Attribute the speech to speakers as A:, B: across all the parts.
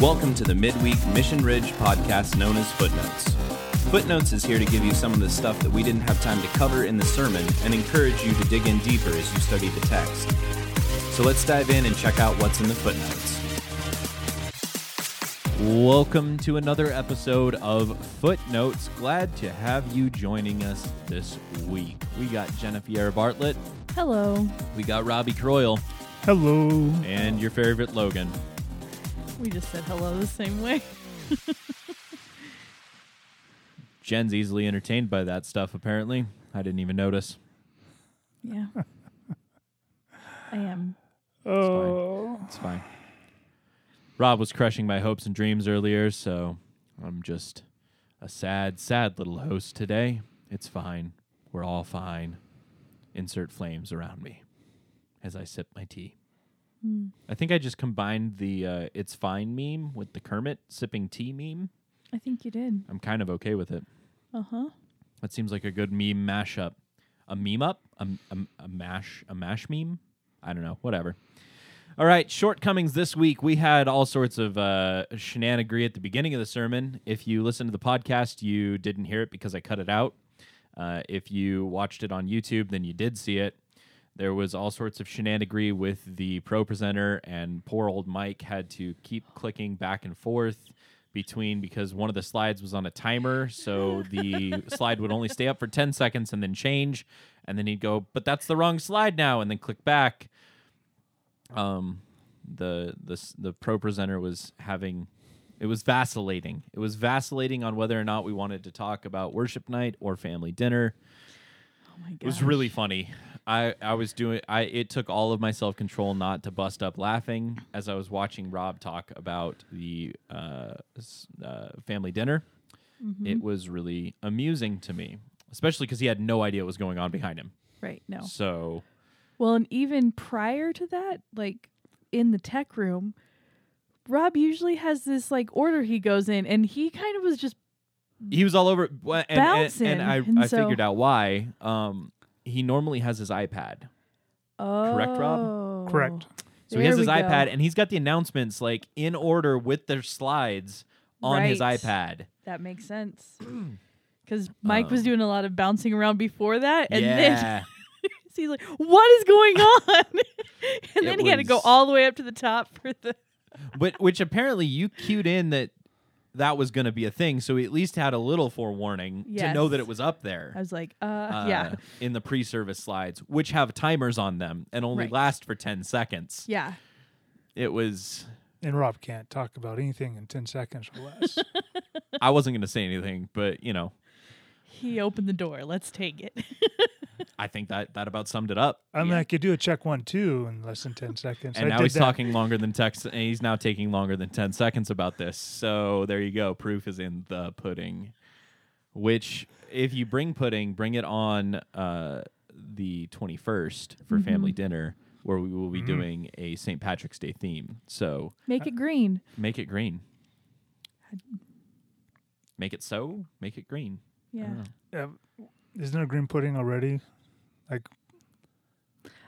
A: Welcome to the midweek Mission Ridge podcast known as Footnotes. Footnotes is here to give you some of the stuff that we didn't have time to cover in the sermon and encourage you to dig in deeper as you study the text. So let's dive in and check out what's in the footnotes. Welcome to another episode of Footnotes. Glad to have you joining us this week. We got Jennifer Bartlett,
B: Hello.
A: we got Robbie Croyle,
C: Hello.
A: and your favorite Logan.
B: We just said hello the same way.
A: Jen's easily entertained by that stuff, apparently. I didn't even notice.
B: Yeah. I am.
C: Oh,
A: It's fine. Rob was crushing my hopes and dreams earlier, so I'm just a sad, sad little host today. It's fine. We're all fine. Insert flames around me as I sip my tea. I think I just combined the uh, "It's fine" meme with the Kermit sipping tea meme.
B: I think you did.
A: I'm kind of okay with it.
B: Uh huh.
A: That seems like a good meme mashup. A meme up? A, a, a mash? A mash meme? I don't know. Whatever. All right. Shortcomings this week. We had all sorts of uh, shenanigery at the beginning of the sermon. If you listen to the podcast, you didn't hear it because I cut it out. Uh, if you watched it on YouTube, then you did see it. There was all sorts of shenanigery with the ProPresenter, and poor old Mike had to keep clicking back and forth between because one of the slides was on a timer, so the slide would only stay up for 10 seconds and then change, and then he'd go, "But that's the wrong slide now," and then click back. Um, the the the ProPresenter was having it was vacillating. It was vacillating on whether or not we wanted to talk about worship night or family dinner.
B: Oh my god.
A: It was really funny. I, I was doing I it took all of my self control not to bust up laughing as I was watching Rob talk about the uh, uh, family dinner.
B: Mm-hmm.
A: It was really amusing to me, especially because he had no idea what was going on behind him.
B: right. No.
A: So
B: Well, and even prior to that, like in the tech room, Rob usually has this like order he goes in, and he kind of was just
A: he was all over, and, and,
B: Bouncing,
A: and I
B: and
A: I
B: so-
A: figured out why. Um, he normally has his iPad.
B: oh
A: Correct, Rob?
C: correct.
A: So he has his
B: we go.
A: iPad and he's got the announcements like in order with their slides on his iPad.
B: That makes sense. Because Mike was
A: Um,
B: doing a lot of bouncing around before that, and then
A: yeah.
B: he's like, "What is going on?" and then
A: It
B: he had to go all the way up to the top for the.
A: but which apparently you cued in that that was going to be a thing, so we at least had a little forewarning to know that it was up there.
B: I was like, uh,
A: uh,
B: yeah,
A: in the pre-service slides, which have timers on them and only
B: Right.
A: last for ten seconds.
B: yeah.
A: It was.
C: And Rob can't talk about anything in 10 seconds or less.
A: I wasn't going to say anything, but you know,
B: He opened the door. Let's take it.
A: I think that that about summed it up.
C: I mean,
B: Yeah.
C: I could do a check one, two in less than 10 seconds.
A: And
C: I
A: now he's
C: that.
A: talking longer than text, and he's now taking longer than 10 seconds about this. So there you go. Proof is in the pudding. Which, if you bring pudding, bring it on uh, the 21st for mm-hmm. family dinner, where we will be mm-hmm. doing a St. Patrick's Day theme. So
B: Make it uh, green.
A: make it green. Make it so, make it green.
B: Yeah.
C: Yeah, isn't there green pudding already? Like,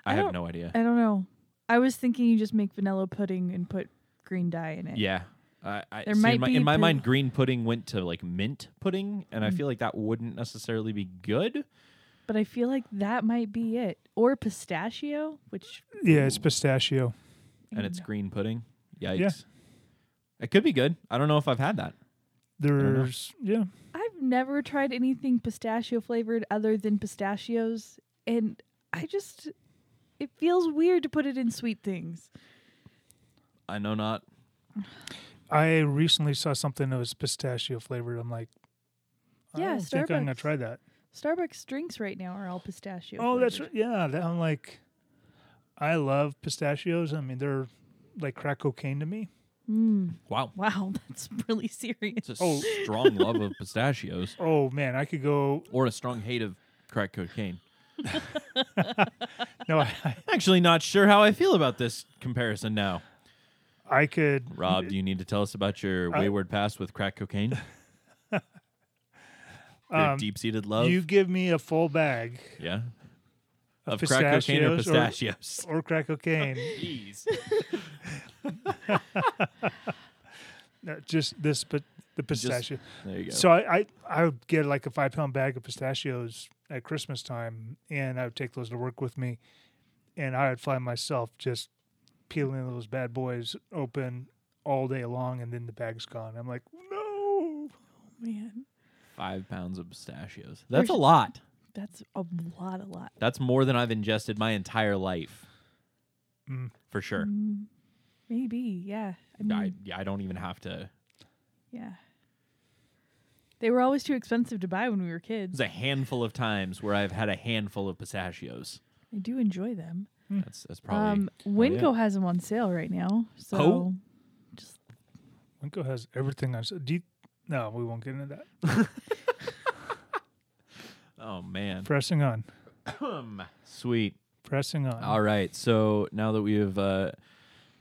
A: I,
B: I
A: have no idea.
B: I don't know. I was thinking you just make vanilla pudding and put green dye in it.
A: Yeah. I I,
B: There
A: see,
B: might
A: in my,
B: be
A: in my
B: poo-
A: mind, green pudding went to like mint pudding, and I
B: Mm.
A: feel like that wouldn't necessarily be good.
B: But I feel like that might be it. Or pistachio, which
C: yeah, it's pistachio.
A: and it's
B: Mm.
A: green pudding. Yikes.
C: Yeah.
A: It could be good. I don't know if I've had that. Know.
C: There's, yeah.
B: I've never tried anything pistachio flavored other than pistachios, and I just it feels weird to put it in sweet things.
A: I know not.
C: I recently saw something that was pistachio flavored. I'm like, I
B: Yeah,
C: don't think I'm going to
B: Starbucks.
C: try that.
B: Starbucks drinks right now are all pistachio.
C: Oh, that's
B: flavored.
C: right. Yeah, that, I'm like, I love pistachios. I mean, they're like crack cocaine to me.
B: Mm,
A: Wow.
B: wow, that's really serious.
A: It's a
C: Oh.
A: strong love of pistachios
C: Oh, man, I could go.
A: or a strong hate of crack cocaine.
C: No, I'm
A: Actually, not sure how I feel about this comparison now.
C: I could.
A: Rob, do you need to tell us about your
C: I-
A: wayward past with crack cocaine? Your
C: Um,
A: deep seated love?
C: You give me a full bag
A: yeah.
C: of
A: Of crack cocaine or
C: pistachios
A: pistachios?
C: or crack cocaine.
A: Please.
C: No, just this, but the pistachio.
A: There you go.
C: So I, I I would get like a five pound bag of pistachios at Christmas time, and I would take those to work with me, and I would find myself just peeling those bad boys open all day long, and then the bag's gone. I'm like, no.
B: Man,
A: Five pounds of pistachios. That's a lot.
B: that's a lot, a lot.
A: That's more than I've ingested my entire life.
C: Mm.
A: For sure.
B: Mm, maybe, yeah. I mean,
A: I, yeah, I don't even have to.
B: yeah. They were always too expensive to buy when we were kids.
A: There's a handful of times where I've had a handful of pistachios.
B: I do enjoy them.
A: That's that's probably.
B: um, Winco has them on sale right now. So
A: Oh.
B: just
C: Winco has everything. I said, do you, no, we won't get into that.
A: oh man.
C: Pressing on,
A: Sweet.
C: pressing on.
A: All right. So now that we have uh,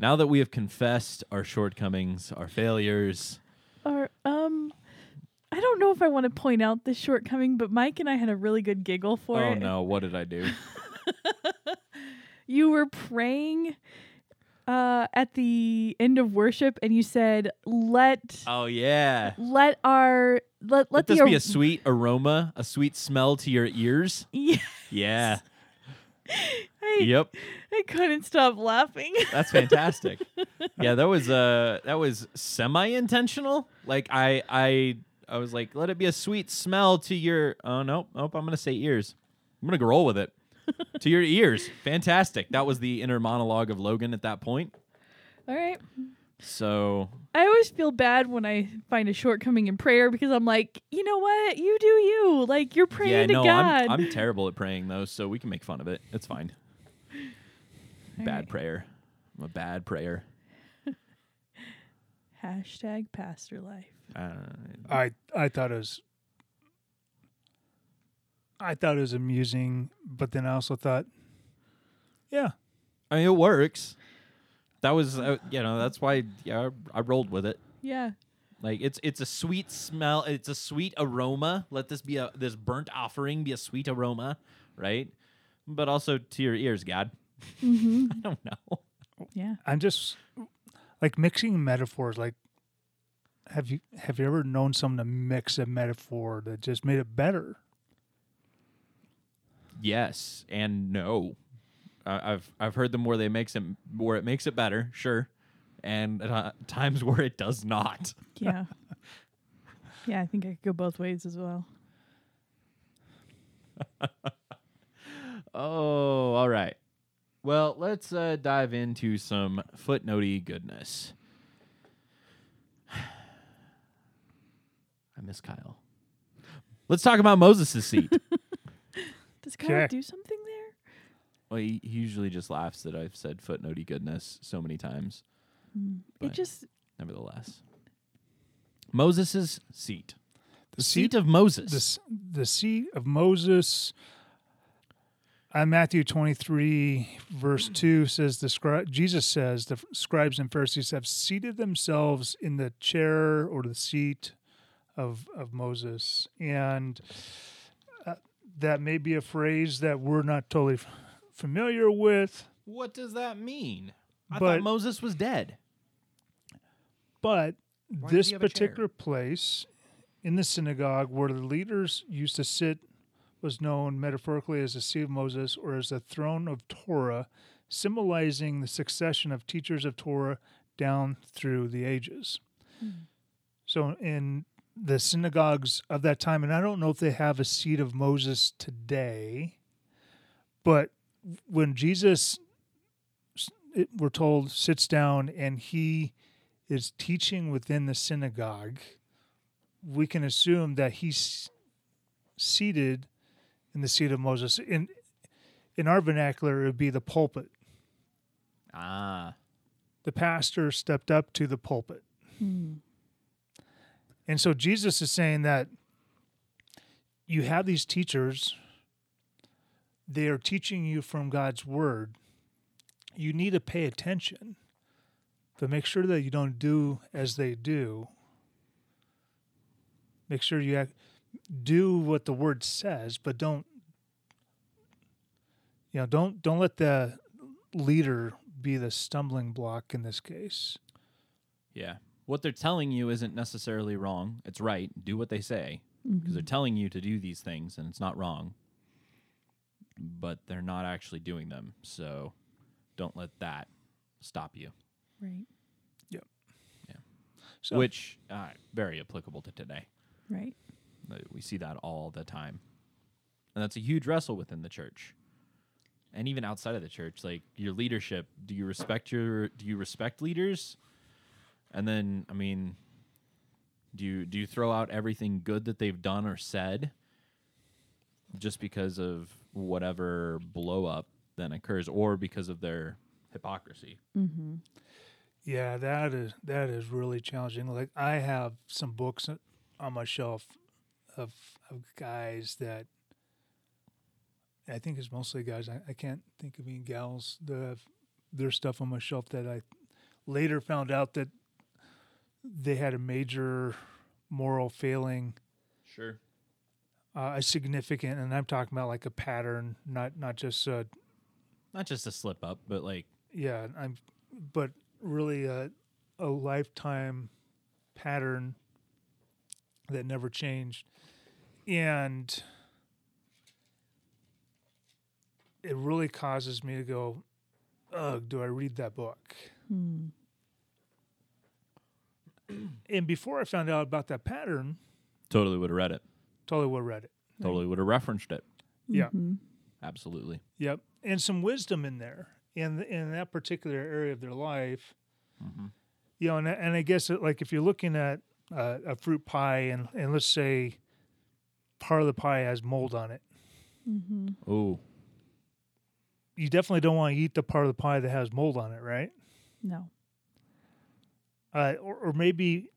A: now that we have confessed our shortcomings, our failures.
B: or um I don't know if I want to point out this shortcoming, but Mike and I had a really good giggle for
A: oh
B: it.
A: Oh no! What did I do?
B: You were praying uh at the end of worship and you said, Let
A: oh yeah.
B: let our let let,
A: Let
B: the
A: this be a sweet aroma, a sweet smell to your ears.
B: Yeah,
A: Yeah.
B: I,
A: yep.
B: I couldn't stop laughing.
A: That's fantastic. yeah, that was uh that was semi intentional. Like I I I was like, let it be a sweet smell to your oh no, nope, I'm gonna say ears. I'm gonna roll with it. to your ears. Fantastic. That was the inner monologue of Logan at that point.
B: All right.
A: So
B: I always feel bad when I find a shortcoming in prayer because I'm like, you know what? You do you. Like you're praying
A: yeah,
B: to
A: no,
B: God.
A: I'm I'm terrible at praying though, so we can make fun of it. It's fine. Bad
B: right.
A: prayer. I'm a bad prayer.
B: Hashtag pastor life.
A: Uh,
C: I I thought it was I thought it was amusing, but then I also thought, yeah,
A: I mean, it works. That was, uh, you know, that's why yeah, I, I rolled with it.
B: Yeah.
A: Like it's it's a sweet smell. It's a sweet aroma. Let this be a this burnt offering be a sweet aroma, right? But also to your ears, God.
B: Mm-hmm.
A: I don't know.
B: Yeah.
C: I'm just like mixing metaphors. Like, have you have you ever known someone to mix a metaphor that just made it better?
A: Yes and no. I I've I've heard them where they makes it where it makes it better, sure, and uh, times where it does not.
B: Yeah. yeah, I think I could go both ways as well.
A: Oh, all right. Well, let's uh, dive into some footnotey goodness. I miss Kyle. Let's talk about Moses' seat.
B: Does Kyle
C: Okay.
B: do something there?
A: Well, he, he usually just laughs that I've said footnotey goodness so many times.
B: It
A: But-
B: just
A: Nevertheless, Moses' seat. The
C: The
A: seat
C: seat-
A: of Moses.
C: The s- the seat of Moses. Uh, Matthew 23, verse 2 says, the scri- Jesus says, the scribes and Pharisees have seated themselves in the chair or the seat of, of Moses. And uh, that may be a phrase that we're not totally f- familiar with,
A: what does that mean? I
C: But-
A: thought Moses was dead.
C: but
A: Why
C: this
A: he have a chair?
C: particular place in the synagogue where the leaders used to sit was known metaphorically as the seat of Moses or as the throne of Torah, symbolizing the succession of teachers of Torah down through the ages. So in the synagogues of that time, and I don't know if they have a seat of Moses today, but when Jesus, we're told, sits down and he is teaching within the synagogue, we can assume that he's seated in the seat of Moses. In in our vernacular, it would be the pulpit.
A: Ah.
C: The pastor stepped up to the pulpit.
B: hmm.
C: And so Jesus is saying that you have these teachers, they are teaching you from God's word. You need to pay attention, but make sure that you don't do as they do. Make sure you act, do what the word says, but don't you know, don't don't let the leader be the stumbling block in this case.
A: Yeah. what they're telling you isn't necessarily wrong. It's right. Do what they say because they're mm-hmm. telling you to do these things and it's not wrong. But they're not actually doing them. So don't let that stop you.
B: Right. Yep. Yeah.
C: So,
A: Which uh, very applicable to today.
B: Right.
A: We see that all the time. And that's a huge wrestle within the church. And even outside of the church, like your leadership, do you respect your do you respect leaders? And then I mean do you do you throw out everything good that they've done or said just because of whatever blow up then occurs or because of their hypocrisy?
B: Mm-hmm.
C: yeah, that is that is really challenging. Like I have some books on my shelf of of guys that I think it's mostly guys. I, I can't think of any gals that have their stuff on my shelf that I later found out that they had a major moral failing,
A: Sure.
C: Uh, a significant, and I'm talking about like a pattern, not not just uh,
A: Not just a slip up, but like
C: yeah, I'm, but really a, a lifetime pattern that never changed, and it really causes me to go, "Ugh, do I read that book?"
B: Hmm.
C: And before I found out about that pattern,
A: totally would have read it.
C: Totally would have read it.
A: Totally would have referenced it.
C: Yeah.
B: Mhm.
A: Absolutely.
C: Yep, and some wisdom in there in in that particular area of their life. You know, and and I guess it, like if you're looking at uh, a fruit pie, and and let's say part of the pie has mold on it,
B: Mhm.
A: Oh,
C: you definitely don't want to eat the part of the pie that has mold on it, right?
B: No.
C: Uh, or, or maybe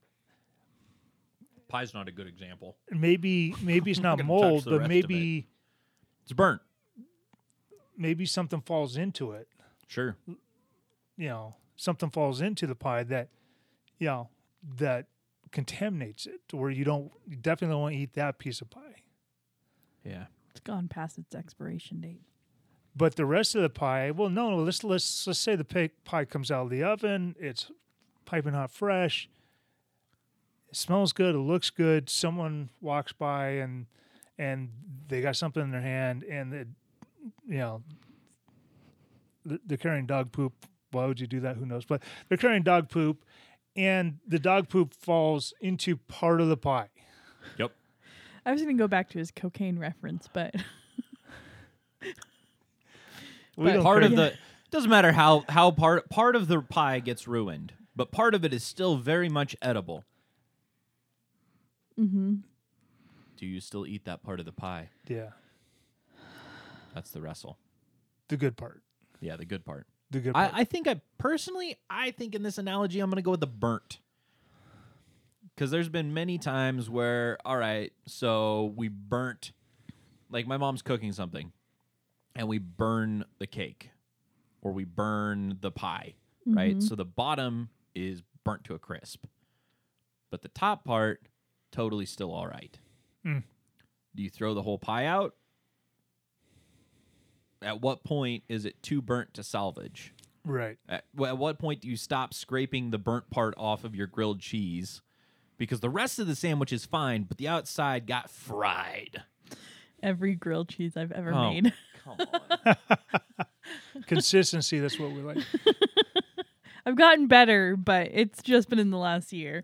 A: pie's not a good example.
C: maybe maybe it's not mold, but
A: rest of
C: maybe
A: It's burnt.
C: maybe something falls into it.
A: Sure.
C: You know, something falls into the pie that you know that contaminates it, to where you don't you definitely don't want to eat that piece of pie.
A: Yeah.
B: It's gone past its expiration date.
C: But the rest of the pie, well, no, no. Let's let's let's say the pie, pie comes out of the oven. It's piping hot, fresh. It smells good. It looks good. Someone walks by and and they got something in their hand, and it, you know, they're carrying dog poop. Why would you do that? Who knows? But they're carrying dog poop, and the dog poop falls into part of the pie.
A: Yep.
B: I was going to go back to his cocaine reference, but But-
A: part
C: care.
A: of the doesn't matter how how part part of the pie gets ruined, but part of it is still very much edible.
B: Hmm
A: Do you still eat that part of the pie?
C: yeah,
A: That's the wrestle.
C: the good part.
A: Yeah, the good part.
C: The good part.
A: I, I think I personally, I think in this analogy, I'm going to go with the burnt. Because there's been many times where, all right, so we burnt, like my mom's cooking something, and we burn the cake or we burn the pie, right? So the bottom is burnt to a crisp, but the top part, totally still all right.
C: Mm.
A: Do you throw the whole pie out? At what point is it too burnt to salvage?
C: right.
A: At, at what point do you stop scraping the burnt part off of your grilled cheese? Because the rest of the sandwich is fine, but the outside got fried.
B: every grilled cheese I've ever
A: Oh.
B: made.
A: Come on.
C: Consistency. That's what we like.
B: I've gotten better, but it's just been in the last year.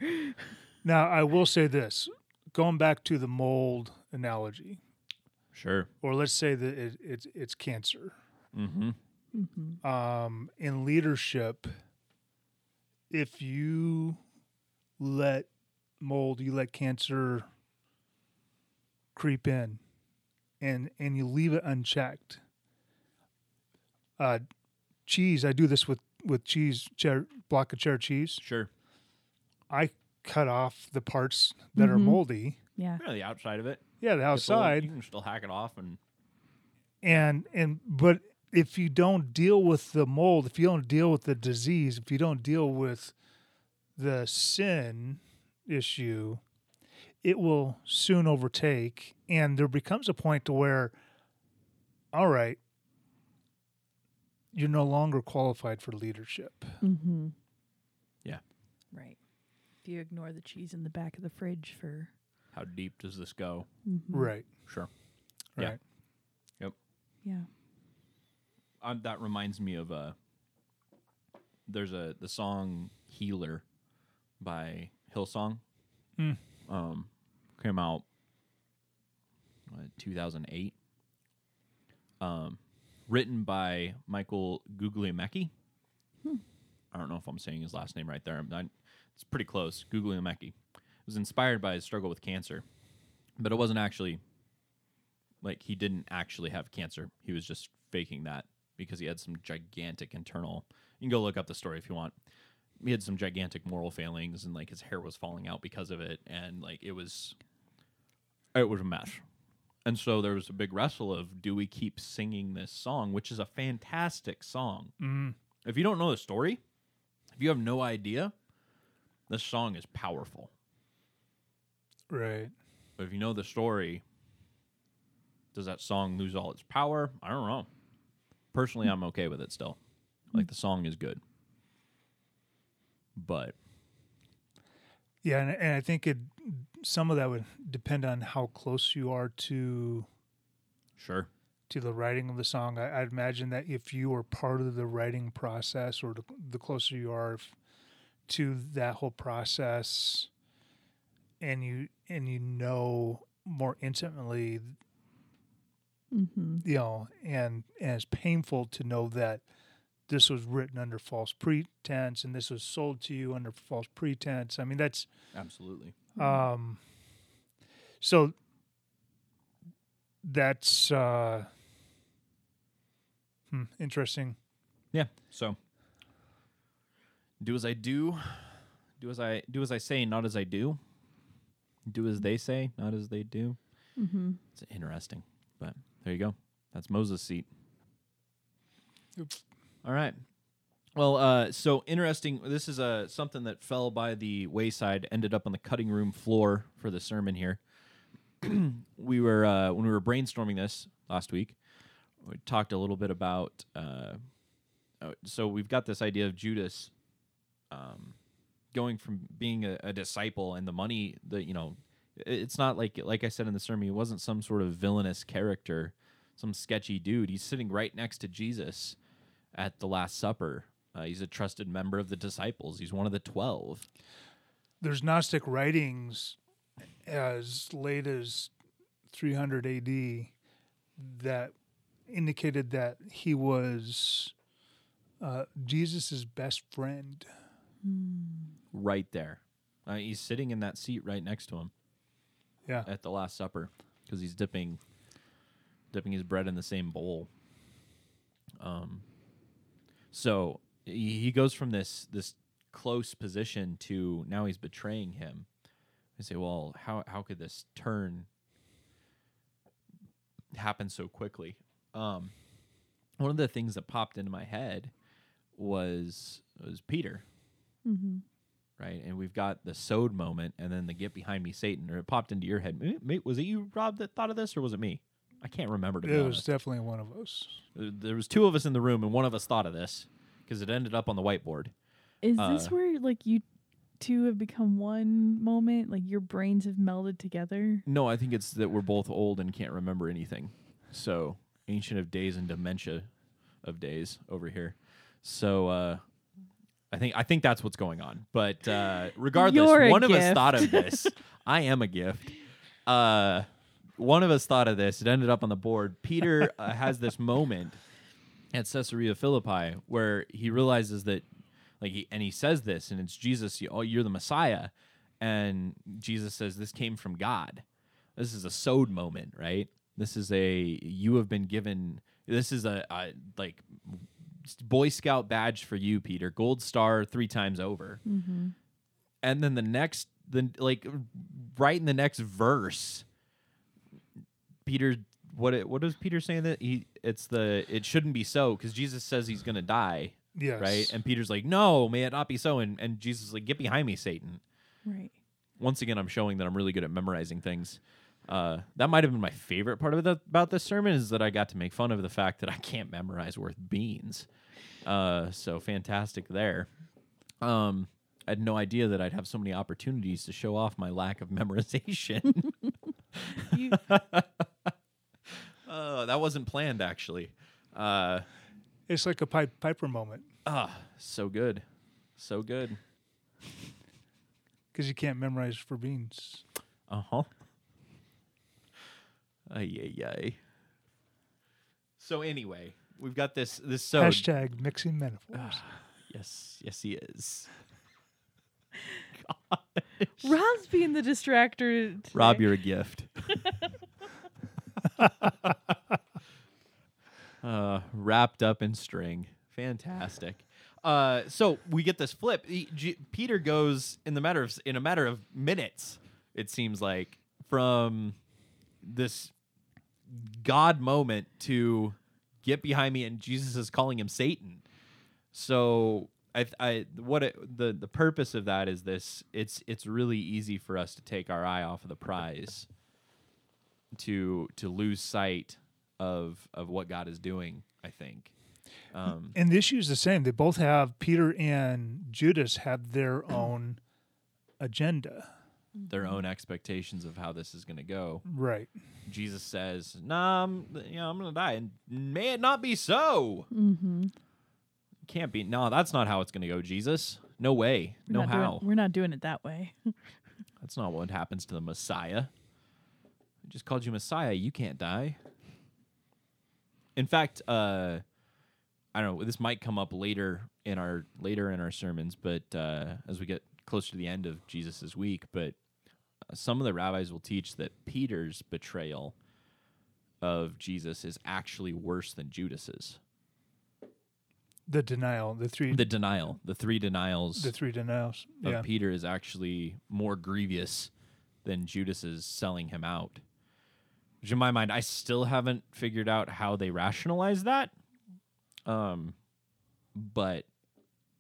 C: Now, I will say this going back to the mold analogy,
A: sure.
C: or let's say that it, it's, it's cancer.
A: Mm-hmm.
C: Um, in leadership, if you let mold, you let cancer creep in and, and you leave it unchecked. Uh, cheese, I do this with, with cheese, cheddar, block of cheddar cheese.
A: Sure.
C: I cut off the parts that are
B: Mhm.
C: moldy.
B: Yeah.
A: Yeah, the outside of it.
C: Yeah, the
A: It's little-
C: outside.
A: you can still hack it off and
C: and and but if you don't deal with the mold, if you don't deal with the disease, if you don't deal with the sin issue, it will soon overtake and there becomes a point to where all right, you're no longer qualified for leadership.
B: Mm-hmm.
A: Yeah.
B: Right. If you ignore the cheese in the back of the fridge for
A: How deep does this go?
C: Right.
A: Sure. Yeah.
C: Right.
B: yeah.
A: Um, that reminds me of uh there's a the song Healer by Hillsong.
C: Hmm.
A: Um came out what, 2008. Um written by Michael Guglielmucci. I don't know if I'm saying his last name right there. I'm, I, it's pretty close. Guglielmucci. It was inspired by his struggle with cancer, but it wasn't actually like he didn't actually have cancer. He was just faking that because he had some gigantic internal. You can go look up the story if you want. He had some gigantic moral failings and like his hair was falling out because of it and like it was it was a mess. And so there was a big wrestle of do we keep singing this song, which is a fantastic song.
C: Mm.
A: If you don't know the story, if you have no idea, this song is powerful.
C: Right.
A: But if you know the story, does that song lose all its power? I don't know. Personally, I'm okay with it still. Like the song is good. But
C: Yeah, and, and I think it some of that would depend on how close you are to
A: sure.
C: to the writing of the song. I, I'd imagine that if you were part of the writing process, or the, the closer you are f- to that whole process, and you and you know more intimately,
B: Mm-hmm.
C: you know, and and it's painful to know that this was written under false pretense and this was sold to you under false pretense. I mean, that's
A: Absolutely.
C: um, so that's uh, hmm, interesting.
A: Yeah. So do as I do, do as I do as I say, not as I do. Do as they say, not as they do.
B: Mm-hmm.
A: It's interesting. But there you go. That's Moses' seat.
C: Yep.
A: All right. Well, uh, so interesting. This is uh, something that fell by the wayside, ended up on the cutting room floor for the sermon here. we were uh, when we were brainstorming this last week. We talked a little bit about. Uh, uh, so we've got this idea of Judas um, going from being a, a disciple and the money that you know it's not like like I said in the sermon, he wasn't some sort of villainous character, some sketchy dude. He's sitting right next to Jesus at the Last Supper. Uh, he's a trusted member of the disciples. He's one of the twelve.
C: There's Gnostic writings as late as 300 AD that indicated that he was uh, Jesus's best friend.
A: Right there, uh, he's sitting in that seat right next to him
C: Yeah.
A: at the Last Supper because he's dipping dipping his bread in the same bowl. Um, so he, he goes from this this close position to now he's betraying him. I say, well, how how could this turn happen so quickly? Um, one of the things that popped into my head was was Peter,
B: Mm-hmm.
A: right? And we've got the sowed moment, and then the get behind me, Satan. Or it popped into your head. May- may- Was it you, Rob, that thought of this, or was it me? I can't remember. To be
C: It was
A: honest.
C: definitely one of us.
A: There- There was two of us in the room, and one of us thought of this because it ended up on the whiteboard.
B: Is
A: Uh,
B: this where like you two have become one moment? Like your brains have melded together?
A: No, I think it's that we're both old and can't remember anything. So ancient of days and dementia of days over here. So uh, I think I think that's what's going on. But uh, regardless, one of us thought of this. I am a gift. Uh, one of us thought of this. It ended up on the board. Peter uh, has this moment at Caesarea Philippi where he realizes that, like, he, and he says this, and it's Jesus. You, oh, you're the Messiah, and Jesus says this came from God. This is a sowed moment, right? This is a you have been given. This is a, a like Boy Scout badge for you, Peter. Gold star three times over.
B: Mm-hmm.
A: And then the next, the like, right in the next verse, Peter. What it, what does Peter say that he? It's the it shouldn't be so because Jesus says he's gonna die,
C: Yes.
A: right? And Peter's like, no, may it not be so. And and Jesus is like, get behind me, Satan
B: Right.
A: once again, I'm showing that I'm really good at memorizing things. Uh, that might have been my favorite part of it about this sermon is that I got to make fun of the fact that I can't memorize worth beans. Uh, so fantastic there. Um, I had no idea that I'd have so many opportunities to show off my lack of memorization.
B: You,
A: uh, that wasn't planned, actually. Uh,
C: It's like a Pipe Piper moment
A: ah, so good, so good.
C: because you can't memorize for beans.
A: Uh huh. Ay ay ay. So anyway, we've got this this so
C: Hashtag mixing metaphors.
A: yes yes he is.
B: Rob's being the distractor. Today.
A: Rob, you're a gift. uh, wrapped up in string, fantastic. Uh, so we get this flip. He- G- Peter goes in the matter of in a matter of minutes. It seems like from this God moment to get behind me, and Jesus is calling him Satan. So I, I what it, the the purpose of that is this. It's it's really easy for us to take our eye off of the prize, to to lose sight of of what God is doing. I think. Um,
C: And the issue is the same. They both have Peter and Judas have their own agenda.
A: Their own expectations of how this is going to go.
C: Right.
A: Jesus says, "Nah, I'm, you know, I'm going to die, and may it not be so."
B: Mm-hmm.
A: Can't be. No, that's not how it's going to go. Jesus, no way,
B: We're
A: no how.
B: Doing, we're not doing it that way.
A: That's not what happens to the Messiah. I just called you Messiah. You can't die. In fact, uh, I don't know. This might come up later in our later in our sermons, but uh, as we get closer to the end of Jesus's week, but uh, some of the rabbis will teach that Peter's betrayal of Jesus is actually worse than Judas's.
C: The denial, the three,
A: The
C: the,
A: denial, the three denials the
C: three denials.
A: of
C: Yeah.
A: Peter is actually more grievous than Judas's selling him out. Which in my mind, I still haven't figured out how they rationalize that. Um, but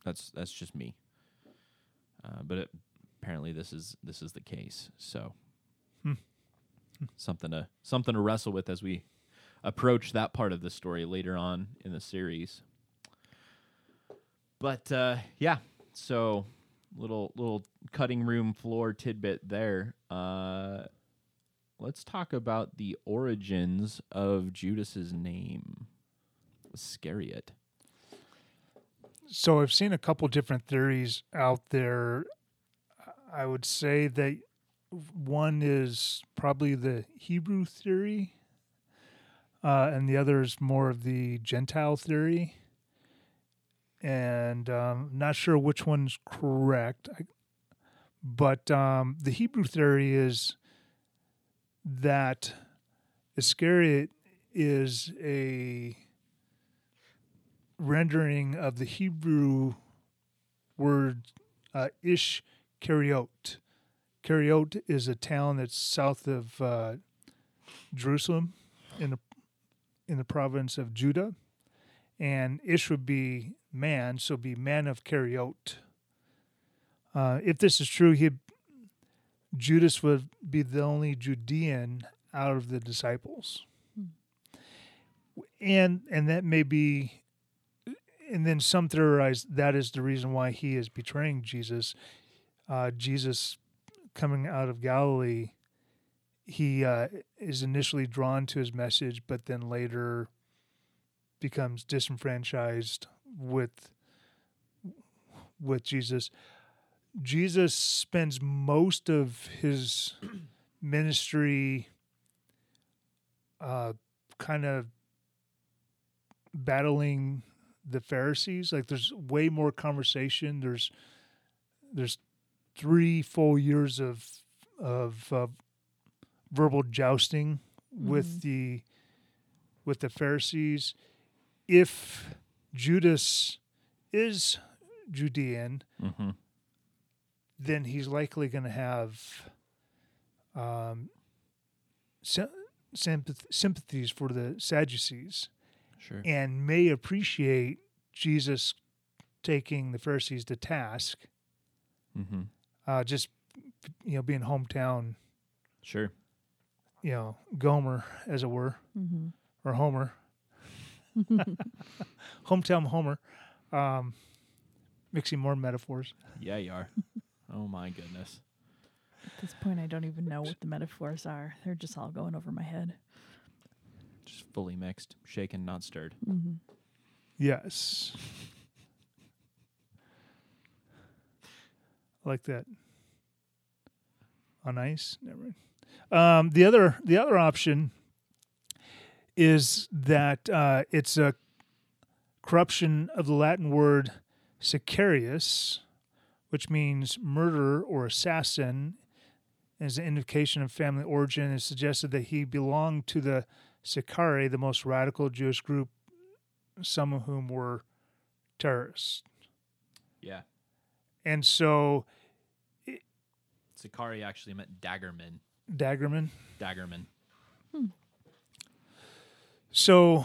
A: that's that's just me. Uh, but it, apparently, this is this is the case. So
C: Hmm.
A: something to something to wrestle with as we approach that part of the story later on in the series. But uh, yeah, so little little cutting room floor tidbit there. Uh, let's talk about the origins of Judas's name, Iscariot.
C: So I've seen a couple different theories out there. I would say that one is probably the Hebrew theory, uh, and the other is more of the Gentile theory. And um, not sure which one's correct, I, but um, the Hebrew theory is that Iscariot is a rendering of the Hebrew word uh, ish Kariot. Kariot is a town that's south of uh, Jerusalem in the in the province of Judah, and Ish would be man, so be man of Kariot. Uh, if this is true, he Judas would be the only Judean out of the disciples, and and that may be and then some theorize that is the reason why he is betraying Jesus. Uh, Jesus coming out of Galilee, he uh, is initially drawn to his message, but then later becomes disenfranchised with with Jesus. Jesus spends most of his ministry uh, kind of battling the Pharisees. Like there's way more conversation. There's there's three full years of of uh, verbal jousting with the with the Pharisees. If Judas is Judean,
A: Mm-hmm.
C: then he's likely going to have um, sy- sympath- sympathies for the Sadducees
A: Sure.
C: and may appreciate Jesus taking the Pharisees to task,
A: Mm-hmm.
C: uh, just you know being hometown,
A: Sure.
C: you know Gomer as it were,
B: Mm-hmm.
C: or Homer, hometown Homer. Um, mixing more metaphors.
A: Yeah, you are. oh my goodness.
B: At this point, I don't even know what the metaphors are. They're just all going over my head.
A: Just fully mixed, shaken, not stirred.
B: Mm-hmm.
C: Yes. I like that. On ice, never. mind. Um, the other the other option is that uh, it's a corruption of the Latin word sicarius, which means murderer or assassin, as an indication of family origin. It suggested that he belonged to the Sicarii, the most radical Jewish group some of whom were terrorists.
A: Yeah.
C: And so
A: Sicarii actually meant daggerman.
C: Daggerman.
A: Daggerman.
C: So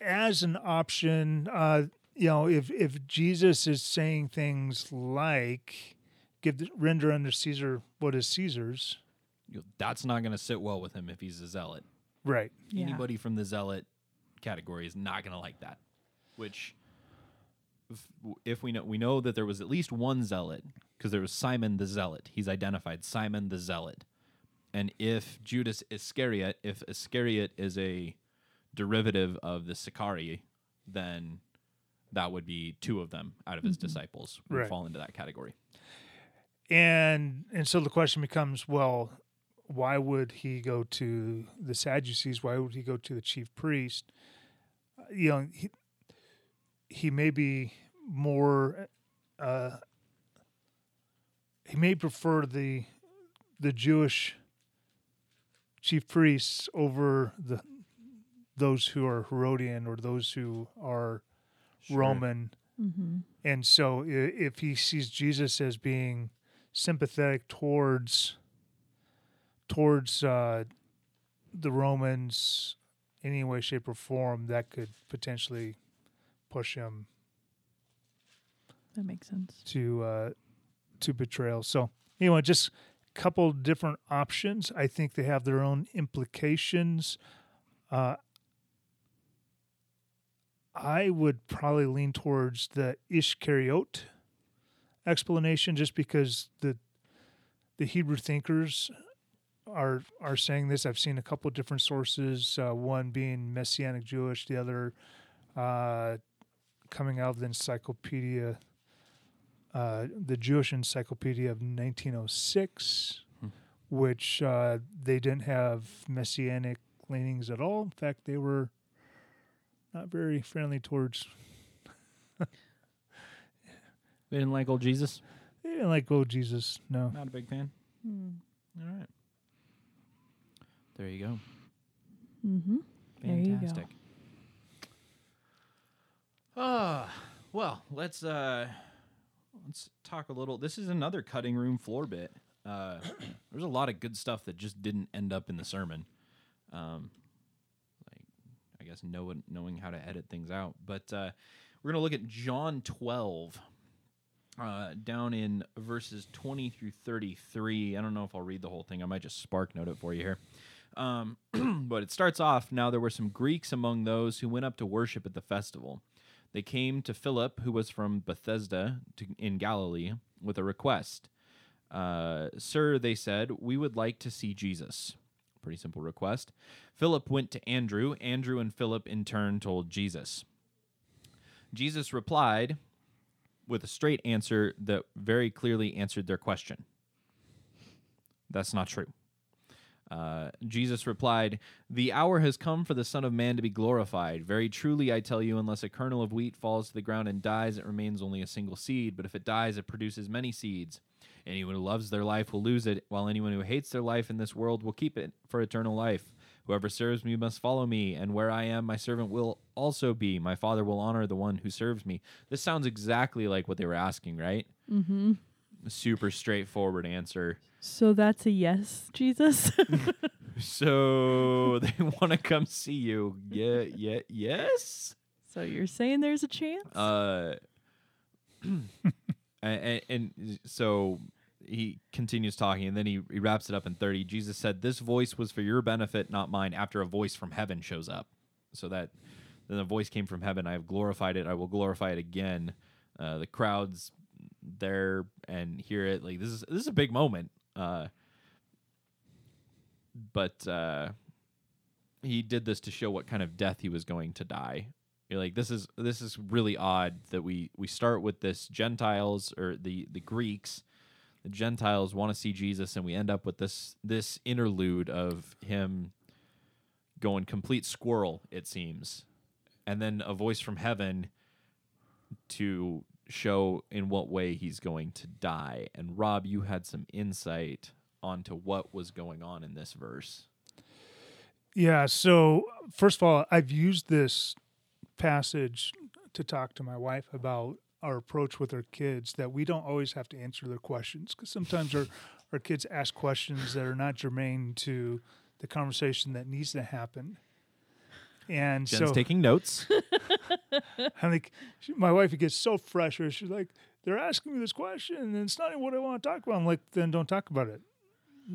C: as an option, uh, you know, if if Jesus is saying things like give the, render unto Caesar what is Caesar's,
A: That's not going to sit well with him if he's a zealot.
C: Right.
B: Yeah.
A: Anybody from the zealot category is not going to like that. Which, if, if we know, we know that there was at least one zealot because there was Simon the zealot. He's identified Simon the zealot, and if Judas Iscariot, if Iscariot is a derivative of the Sicarii, then that would be two of them out of his mm-hmm. disciples would
C: Right.
A: fall into that category.
C: And and so the question becomes, well, why would he go to the Sadducees? Why would he go to the chief priest? Uh, You know, he, he may be more. Uh, he may prefer the the Jewish chief priests over the those who are Herodian or those who are
A: Sure.
C: Roman.
B: Mm-hmm.
C: And so if he sees Jesus as being sympathetic towards towards uh, the Romans in any way, shape, or form, that could potentially push him
B: That makes sense.
C: to uh, to betrayal. So anyway, just a couple different options. I think they have their own implications. Uh, I would probably lean towards the Ishkariot explanation, just because the the Hebrew thinkers are are saying this. I've seen a couple of different sources. Uh, one being Messianic Jewish, the other uh, coming out of the Encyclopedia uh, the Jewish Encyclopedia of 1906,
A: Hmm.
C: which uh, they didn't have messianic leanings at all. In fact, they were not very friendly towards.
A: They didn't like old Jesus.
C: They didn't like old Jesus, no.
A: Not a big fan.
B: Hmm.
A: All right. There you go.
B: Mm-hmm. There you go.
A: Fantastic. Ah, well, let's uh let's talk a little. This is another cutting room floor bit. Uh there's a lot of good stuff that just didn't end up in the sermon. Um like I guess know, knowing how to edit things out. But uh we're going to look at John 12 uh, down in verses 20 through 33. I don't know if I'll read the whole thing. I might just spark note it for you here. Um, but it starts off now there were some Greeks among those who went up to worship at the festival. They came to Philip, who was from Bethsaida to, in Galilee, with a request. Uh, Sir, they said, we would like to see Jesus. Pretty simple request. Philip went to Andrew. Andrew and Philip in turn told Jesus. Jesus replied with a straight answer that very clearly answered their question. That's not true. Uh, Jesus replied, The hour has come for the Son of Man to be glorified. Very truly, I tell you, unless a kernel of wheat falls to the ground and dies, it remains only a single seed. But if it dies, it produces many seeds. Anyone who loves their life will lose it, while anyone who hates their life in this world will keep it for eternal life. Whoever serves me must follow me, and where I am, my servant will also be. My Father will honor the one who serves me. This sounds exactly like what they were asking, right?
B: Mm-hmm.
A: Super straightforward answer.
B: So that's a yes, Jesus.
A: So they want to come see you. Yeah, yeah, yes.
B: so you're saying there's a chance?
A: Uh, and, and so he continues talking, and then he, he wraps it up in 30. Jesus said, This voice was for your benefit, not mine, after a voice from heaven shows up. So that then the voice came from heaven. I have glorified it. I will glorify it again. Uh, the crowds there and hear it. Like this is this is a big moment. Uh, but uh, he did this to show what kind of death he was going to die. You're like this is this is really odd that we we start with this Gentiles or the the Greeks, the Gentiles want to see Jesus, and we end up with this this interlude of him going complete squirrel. It seems, and then a voice from heaven to show in what way he's going to die. And Rob, you had some insight onto what was going on in this verse.
C: Yeah. So, first of all, I've used this passage to talk to my wife about our approach with our kids that we don't always have to answer their questions because sometimes our, our kids ask questions that are not germane to the conversation that needs to happen. And
A: Jen's
C: so,
A: taking notes.
C: I'm like, she, my wife gets so frustrated. She's like, they're asking me this question and it's not even what I want to talk about. I'm like, then don't talk about it.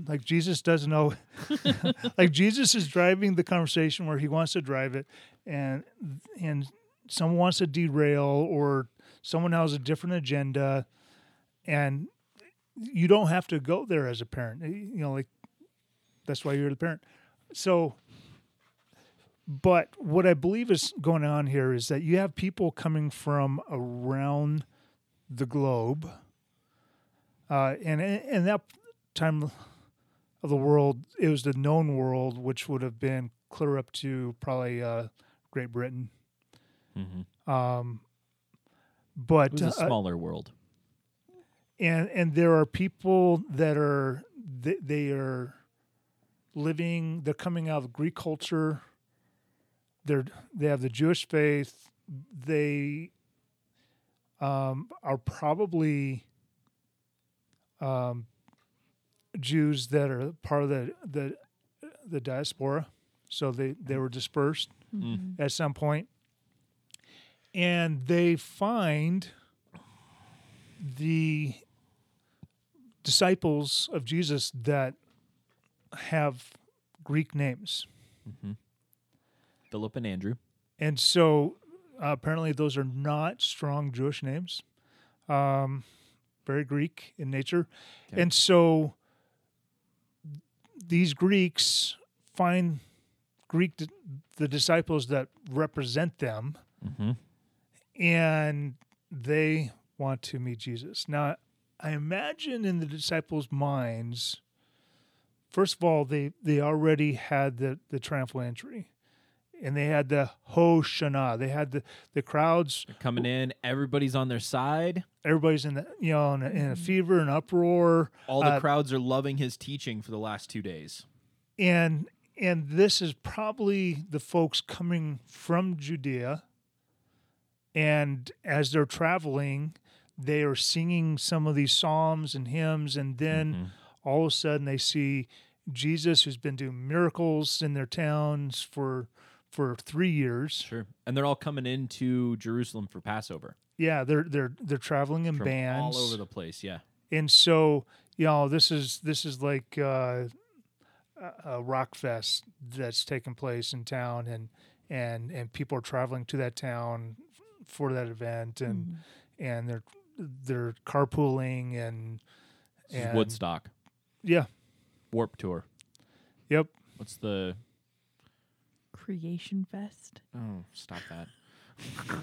C: Like Jesus doesn't know. like Jesus is driving the conversation where he wants to drive it, and and someone wants to derail or someone has a different agenda, and you don't have to go there as a parent. You know, like that's why you're the parent. So but what I believe is going on here is that you have people coming from around the globe, uh, and in that time of the world, it was the known world, which would have been clear up to probably uh, Great Britain.
A: mm-hmm.
C: Um, but
A: It was a
C: uh,
A: smaller world.
C: and and there are people that are they, they are living they're coming out of greek culture they're they have the jewish faith they um, are probably um, jews that are part of the the, the diaspora so they they were dispersed
A: Mm.
C: at some point and they find the disciples of Jesus that have Greek names.
A: Mm-hmm. Philip and Andrew.
C: And so uh, apparently those are not strong Jewish names, um, very Greek in nature.
A: Okay.
C: And so these Greeks find Greek the disciples that represent them
A: Mm-hmm.
C: and they want to meet Jesus. Now, I imagine in the disciples' minds, first of all, they they already had the the triumphal entry, and they had the Hoshana. They had the the crowds.
A: They're coming in. Everybody's on their side.
C: Everybody's in the you know in a, in a fever and uproar,
A: All the
C: Uh,
A: crowds are loving his teaching for the last two days.
C: and and this is probably the folks coming from Judea. And as they're traveling, they are singing some of these psalms and hymns, and then
A: Mhm.
C: all of a sudden they see Jesus, who's been doing miracles in their towns for for three years.
A: Sure. And they're all coming into Jerusalem for Passover
C: Yeah, they're they're they're traveling in
A: from
C: bands
A: all over the place. Yeah.
C: and so you know this is this is like uh, a a rock fest that's taking place in town and and and people are traveling to that town for that event and and they're they're carpooling and and
A: Woodstock.
C: yeah
A: Warped Tour.
C: yep
A: What's the.
B: Creation Fest.
A: Oh, stop that. I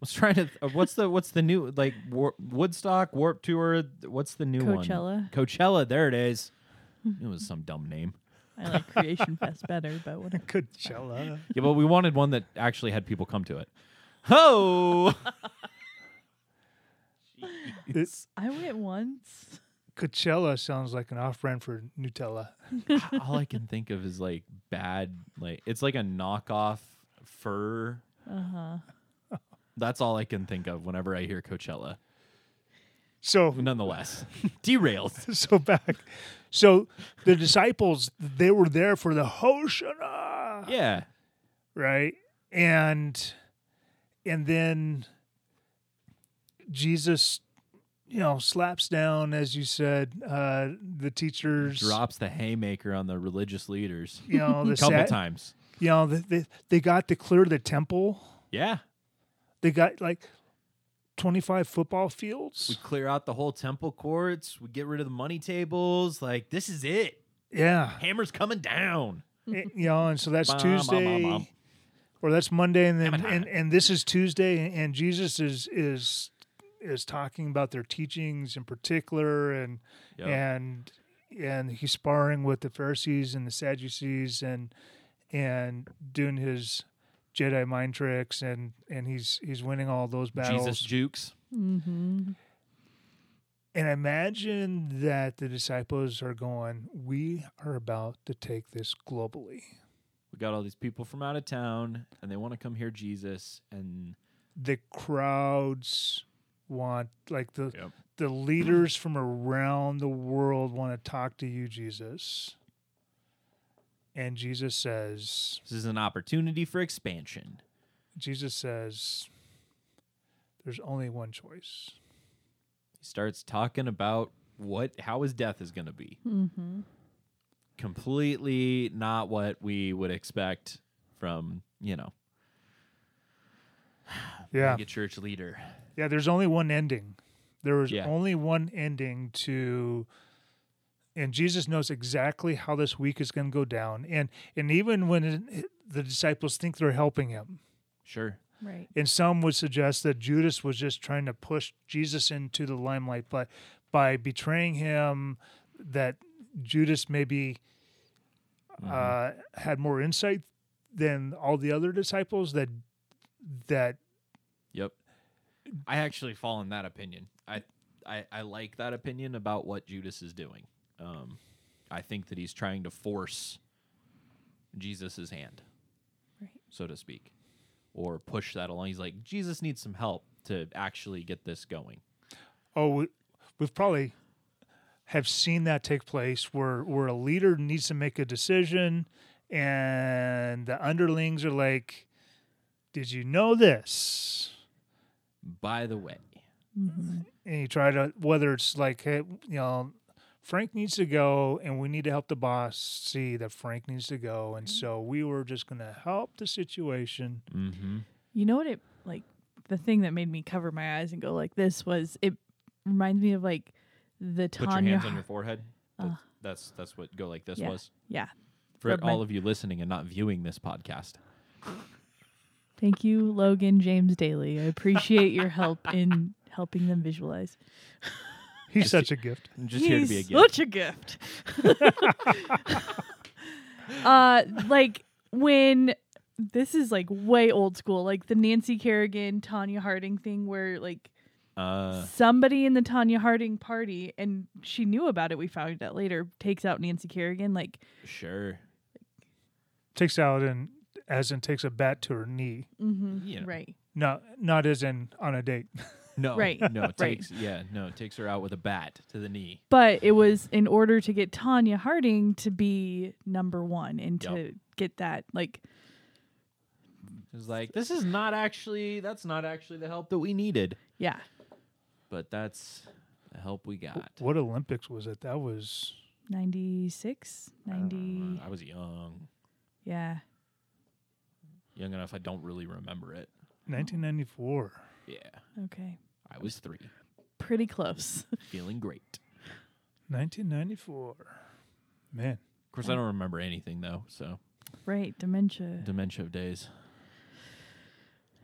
A: was trying to. Uh, what's the what's the new like War, Woodstock Warped Tour? What's the new one?
B: Coachella.
A: Coachella. There it is. It was some dumb name.
B: I like Creation Fest better, but whatever.
C: Coachella
A: Yeah, but we wanted one that actually had people come to it. Ho!
C: It's-
B: I went once.
C: Coachella sounds like an off-brand for Nutella
A: All I can think of is like bad, like it's like a knockoff fur.
B: Uh huh.
A: That's all I can think of whenever I hear Coachella.
C: so
A: Nonetheless, derailed.
C: so back so the disciples they were there for the Hoshana
A: Yeah,
C: right and and then jesus you know slaps down as you said uh the teachers
A: drops the haymaker on the religious leaders
C: you know the
A: a couple
C: sad-
A: times.
C: you know they, they, they got to clear the temple
A: Yeah,
C: they got like 25 football fields.
A: We clear out the whole temple courts. We get rid of the money tables. Like this is it.
C: yeah.
A: Hammer's coming down.
C: Eh, you know, and so that's Tuesday. Or that's Monday and then and, and this is Tuesday and Jesus is is is talking about their teachings in particular and
A: Yep.
C: and and he's sparring with the Pharisees and the Sadducees and and doing his Jedi mind tricks and and he's he's winning all those battles.
A: Jesus jukes.
B: Mm-hmm.
C: And imagine that the disciples are going, We are about to take this globally.
A: We got all these people from out of town, and they want to come hear Jesus. And
C: The crowds want like the
A: Yep.
C: the leaders from around the world want to talk to you, Jesus. And Jesus says,
A: this is an opportunity for expansion.
C: Jesus says, there's only one choice.
A: He starts talking about what how his death is going to be.
B: Mm-hmm.
A: Completely not what we would expect from you know
C: Yeah.
A: like a church leader.
C: Yeah, there's only one ending. There was
A: Yeah.
C: only one ending to and Jesus knows exactly how this week is going to go down. And and even when it, the disciples think they're helping him,
A: Sure.
B: Right.
C: and some would suggest that Judas was just trying to push Jesus into the limelight by by betraying him that Judas maybe uh, had more insight than all the other disciples that that
A: Yep. I actually fall in that opinion. I, I I like that opinion about what Judas is doing. Um, I think that he's trying to force Jesus's hand,
B: Right.
A: so to speak, or push that along. He's like, Jesus needs some help to actually get this going.
C: Oh, we, we've probably have seen that take place where where a leader needs to make a decision, and the underlings are like, "Did you know this?"
A: By the way,
B: Mm-hmm.
C: And you try to whether it's like, "Hey, you know." Frank needs to go, and we need to help the boss see that Frank needs to go, and so we were just going to help the situation.
A: mm-hmm.
B: You know what it like the thing that made me cover my eyes and go like this was it reminds me of like the
A: put your hands on your forehead. That's,
B: Uh.
A: that's that's what go like this
B: Yeah.
A: was
B: Yeah.
A: for
B: Rub my-
A: all of you listening and not viewing this podcast.
B: Thank you, Logan James Daly. I appreciate your help in helping them visualize.
C: He's such a gift.
A: I'm just here to be a
B: He's
A: gift.
B: Such a gift. uh like when this is like way old school, like the Nancy Kerrigan, Tonya Harding thing where like
A: Uh,
B: somebody in the Tonya Harding party and she knew about it, we found out later, takes out Nancy Kerrigan, like
A: sure.
C: Takes out and as in takes a bat to her knee.
B: mhm,
A: You know.
B: right.
C: Not not as in on a date.
A: No,
B: Right,
A: No, it
B: right.
A: takes yeah, no, it takes her out with a bat to the knee.
B: But it was in order to get Tonya Harding to be number one and
A: Yep.
B: to get that like
A: It's like this is not actually that's not actually the help that we needed,
B: yeah.
A: but that's the help we got.
C: What Olympics was it? That was
B: 96, 90.
A: I was young,
B: Yeah.
A: Young enough. I don't really remember it.
C: 1994.
A: Yeah,
B: Okay.
A: I was three,
B: Pretty close.
A: feeling great.
C: 1994. Man,
A: Of course, I don't remember anything though. So
B: right. Dementia.
A: dementia of days.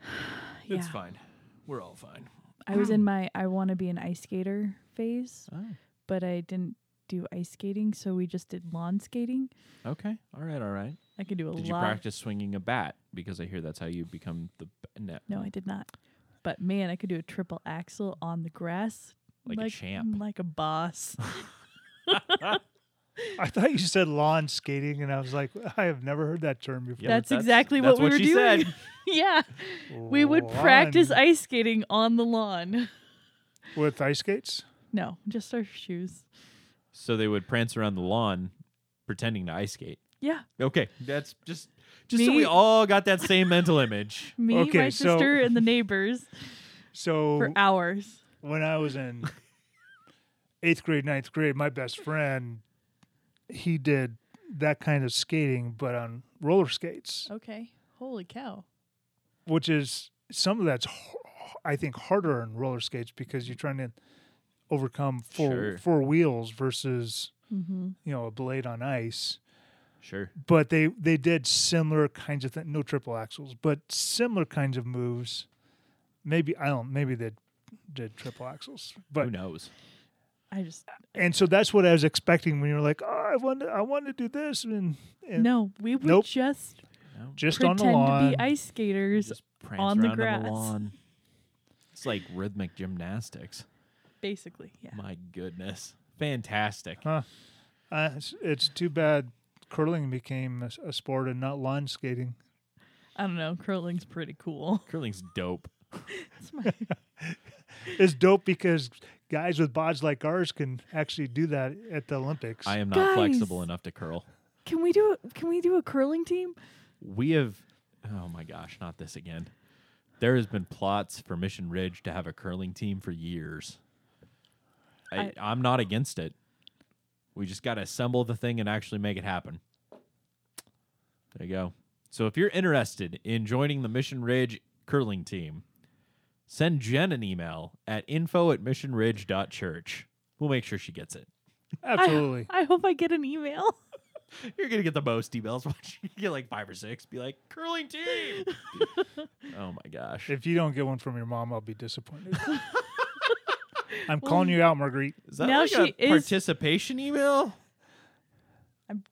B: yeah.
A: It's fine. We're all fine.
B: I was in hmm. my I want to be an ice skater phase,
A: Oh,
B: but I didn't do ice skating, so we just did lawn skating.
A: okay. All right. All right.
B: I could do a lot.
A: Did you practice swinging a bat? Because I hear that's how you become the net. no,
B: No, I did not. But man, I could do a triple axel on the grass
A: like, a champ.
B: Mm, like a boss.
C: I thought you said lawn skating, and I was like, I have never heard that term before.
A: Yeah,
B: That's
A: that's-
B: exactly
A: that's
B: what we
A: what
B: were
A: she
B: doing.
A: said.
B: yeah. We would practice ice skating on the lawn.
C: with ice skates.
B: No, just our shoes.
A: So they would prance around the lawn, pretending to ice skate.
B: Yeah.
A: Okay, that's just just so
B: Me-
A: we all got that same mental image.
B: Me,
C: Okay,
B: my
C: so-
B: sister, and the neighbors
C: So
B: for hours.
C: when I was in eighth grade, ninth grade, my best friend, he did that kind of skating, but on roller skates,
B: Okay. Holy cow.
C: which is some of that's h- I think harder on roller skates because you're trying to overcome four
A: Sure.
C: four wheels versus
B: Mm-hmm.
C: you know a blade on ice.
A: Sure.
C: But they they did similar kinds of things. No triple axels, but similar kinds of moves. Maybe I don't. Maybe they did triple axles, But Who
A: knows?
B: I just
C: and so that's what I was expecting when you were like, oh, I want to, I want to do this, and, and
B: no. We would
C: Nope.
B: just
A: No.
C: just on the lawn.
B: to be ice skaters,
A: Just
B: on the
A: around
B: grass.
A: lawn. It's like rhythmic gymnastics.
B: basically. Yeah.
A: My goodness. Fantastic.
C: Huh. Uh, it's, it's too bad curling became a sport and not lawn skating.
B: I don't know. Curling's pretty cool.
A: Curling's dope.
B: It's my,
C: It's dope because guys with bods like ours can actually do that at the Olympics.
A: I am not flexible enough to curl.
B: can we do? Can we do a curling team?
A: We have oh my gosh, not this again. There has been plots for Mission Ridge to have a curling team for years. I,
B: I-
A: I'm not against it. We just got to assemble the thing and actually make it happen. There you go. So if you're interested in joining the Mission Ridge curling team, send Jen an email at info at missionridge.church. We'll make sure she gets it.
C: Absolutely.
B: I hope I get an email.
A: You're gonna get the most emails. Watch, you get like five or six. Be like curling team. oh my gosh!
C: if you don't get one from your mom, I'll be disappointed. I'm calling you out, Marguerite.
A: Is that
B: Now
A: like
B: she
A: a
B: is-
A: participation email?
B: I'm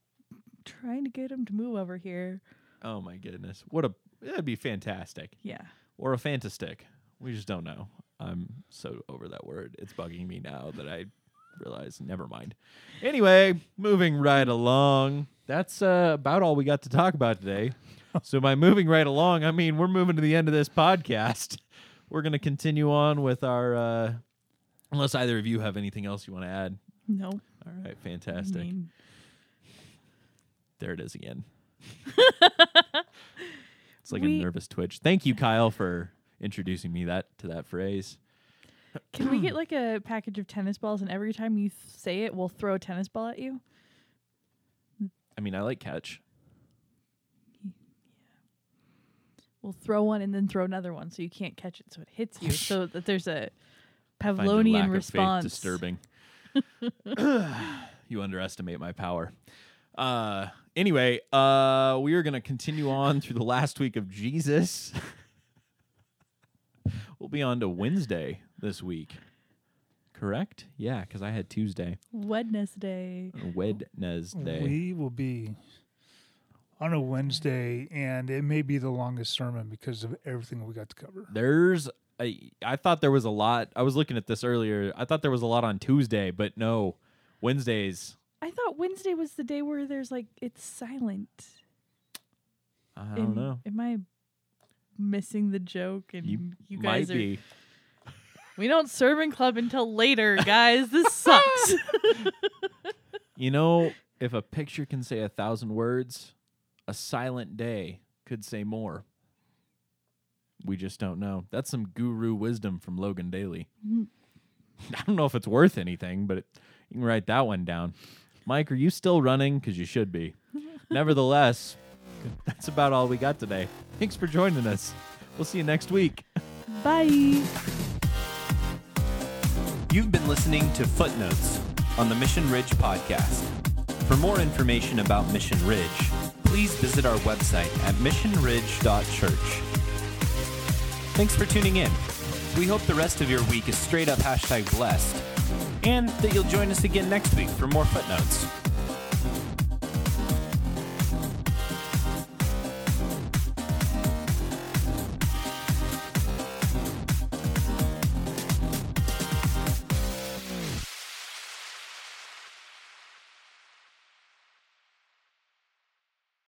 B: trying to get him to move over here.
A: Oh my goodness! What a that'd be fantastic.
B: Yeah.
A: Or a fantastic. We just don't know. I'm so over that word. It's bugging me now that I realize. Never mind. Anyway, moving right along. That's uh, about all we got to talk about today. so by moving right along, I mean we're moving to the end of this podcast. We're gonna continue on with our. Uh, unless either of you have anything else you want to add.
B: No.
A: All right,
B: I
A: fantastic.
B: mean,
A: There it is again. it's like
B: We-
A: a nervous twitch. Thank you, Kyle, for introducing me that to that phrase.
B: can we get like a package of tennis balls, and every time you th- say it, we'll throw a tennis ball at you?
A: I mean, I like catch.
B: We'll throw one and then throw another one, so you can't catch it, so it hits you, so that there's a
A: Find your lack
B: Pavlovian
A: of faith
B: response.
A: disturbing. you underestimate my power. Uh, anyway, uh, we are going to continue on through the last week of Jesus. we'll be on to Wednesday this week. Correct? Yeah, because I had Tuesday.
B: Wednesday.
A: Wednesday.
C: We will be on a Wednesday, and it may be the longest sermon because of everything we got to cover.
A: There's I I thought there was a lot. I was looking at this earlier. I thought there was a lot on Tuesday, but no. Wednesdays.
B: I thought Wednesday was the day where there's like it's silent.
A: I don't
B: Am-
A: know.
B: Am I missing the joke? And
A: You,
B: you, guys are.
A: be.
B: We don't serve in club until later, guys. This sucks.
A: You know, if a picture can say a thousand words, a silent day could say more. We just don't know. That's some guru wisdom from Logan Daly.
B: Mhm.
A: I don't know if it's worth anything, but it, you can write that one down. Mike, are you still running? Because you should be. Nevertheless, that's about all we got today. Thanks for joining us. We'll see you next week.
B: Bye.
D: You've been listening to Footnotes on the Mission Ridge podcast. For more information about Mission Ridge, please visit our website at missionridge.church. Thanks for tuning in. We hope the rest of your week is straight up hashtag blessed, and that you'll join us again next week for more footnotes.